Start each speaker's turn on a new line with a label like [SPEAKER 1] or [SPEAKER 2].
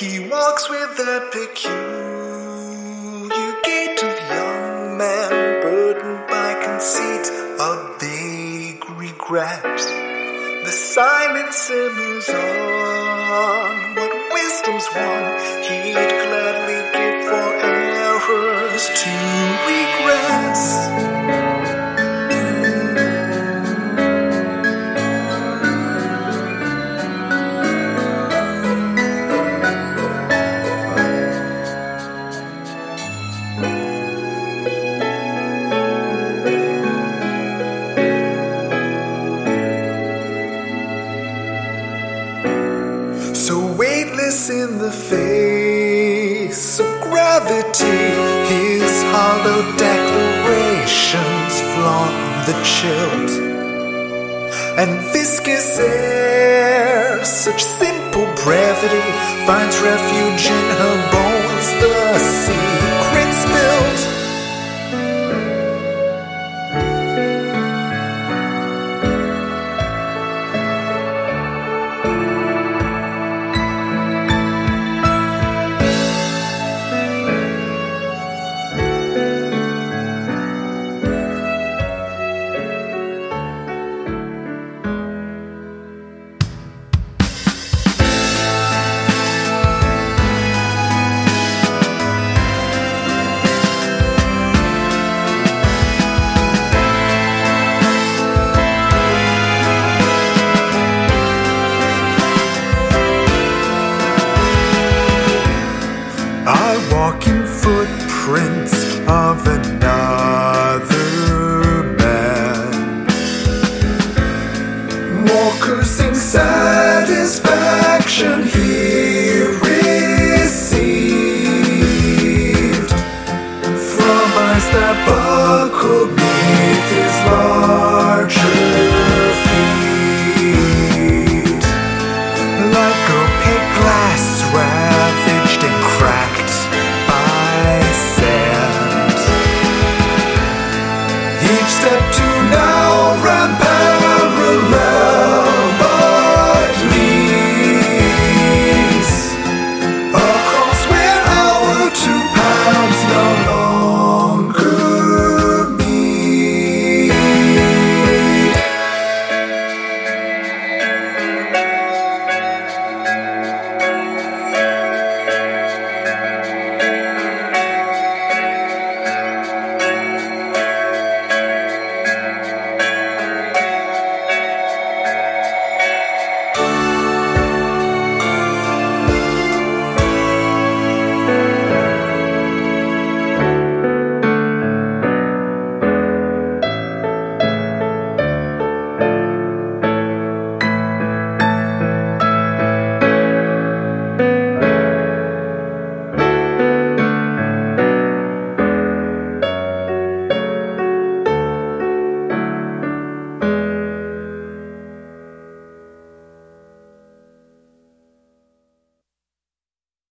[SPEAKER 1] He walks with a peculiar gait of young man, burdened by conceit of vague regrets. The silence simmers on. What wisdom's won, he'd gladly give for errors to regress. So weightless in the face of gravity, his hollow declarations flaunt the chilled and viscous air. Such simple brevity finds refuge in her footprints of another man. more cursing satisfaction he received from my step buckle beneath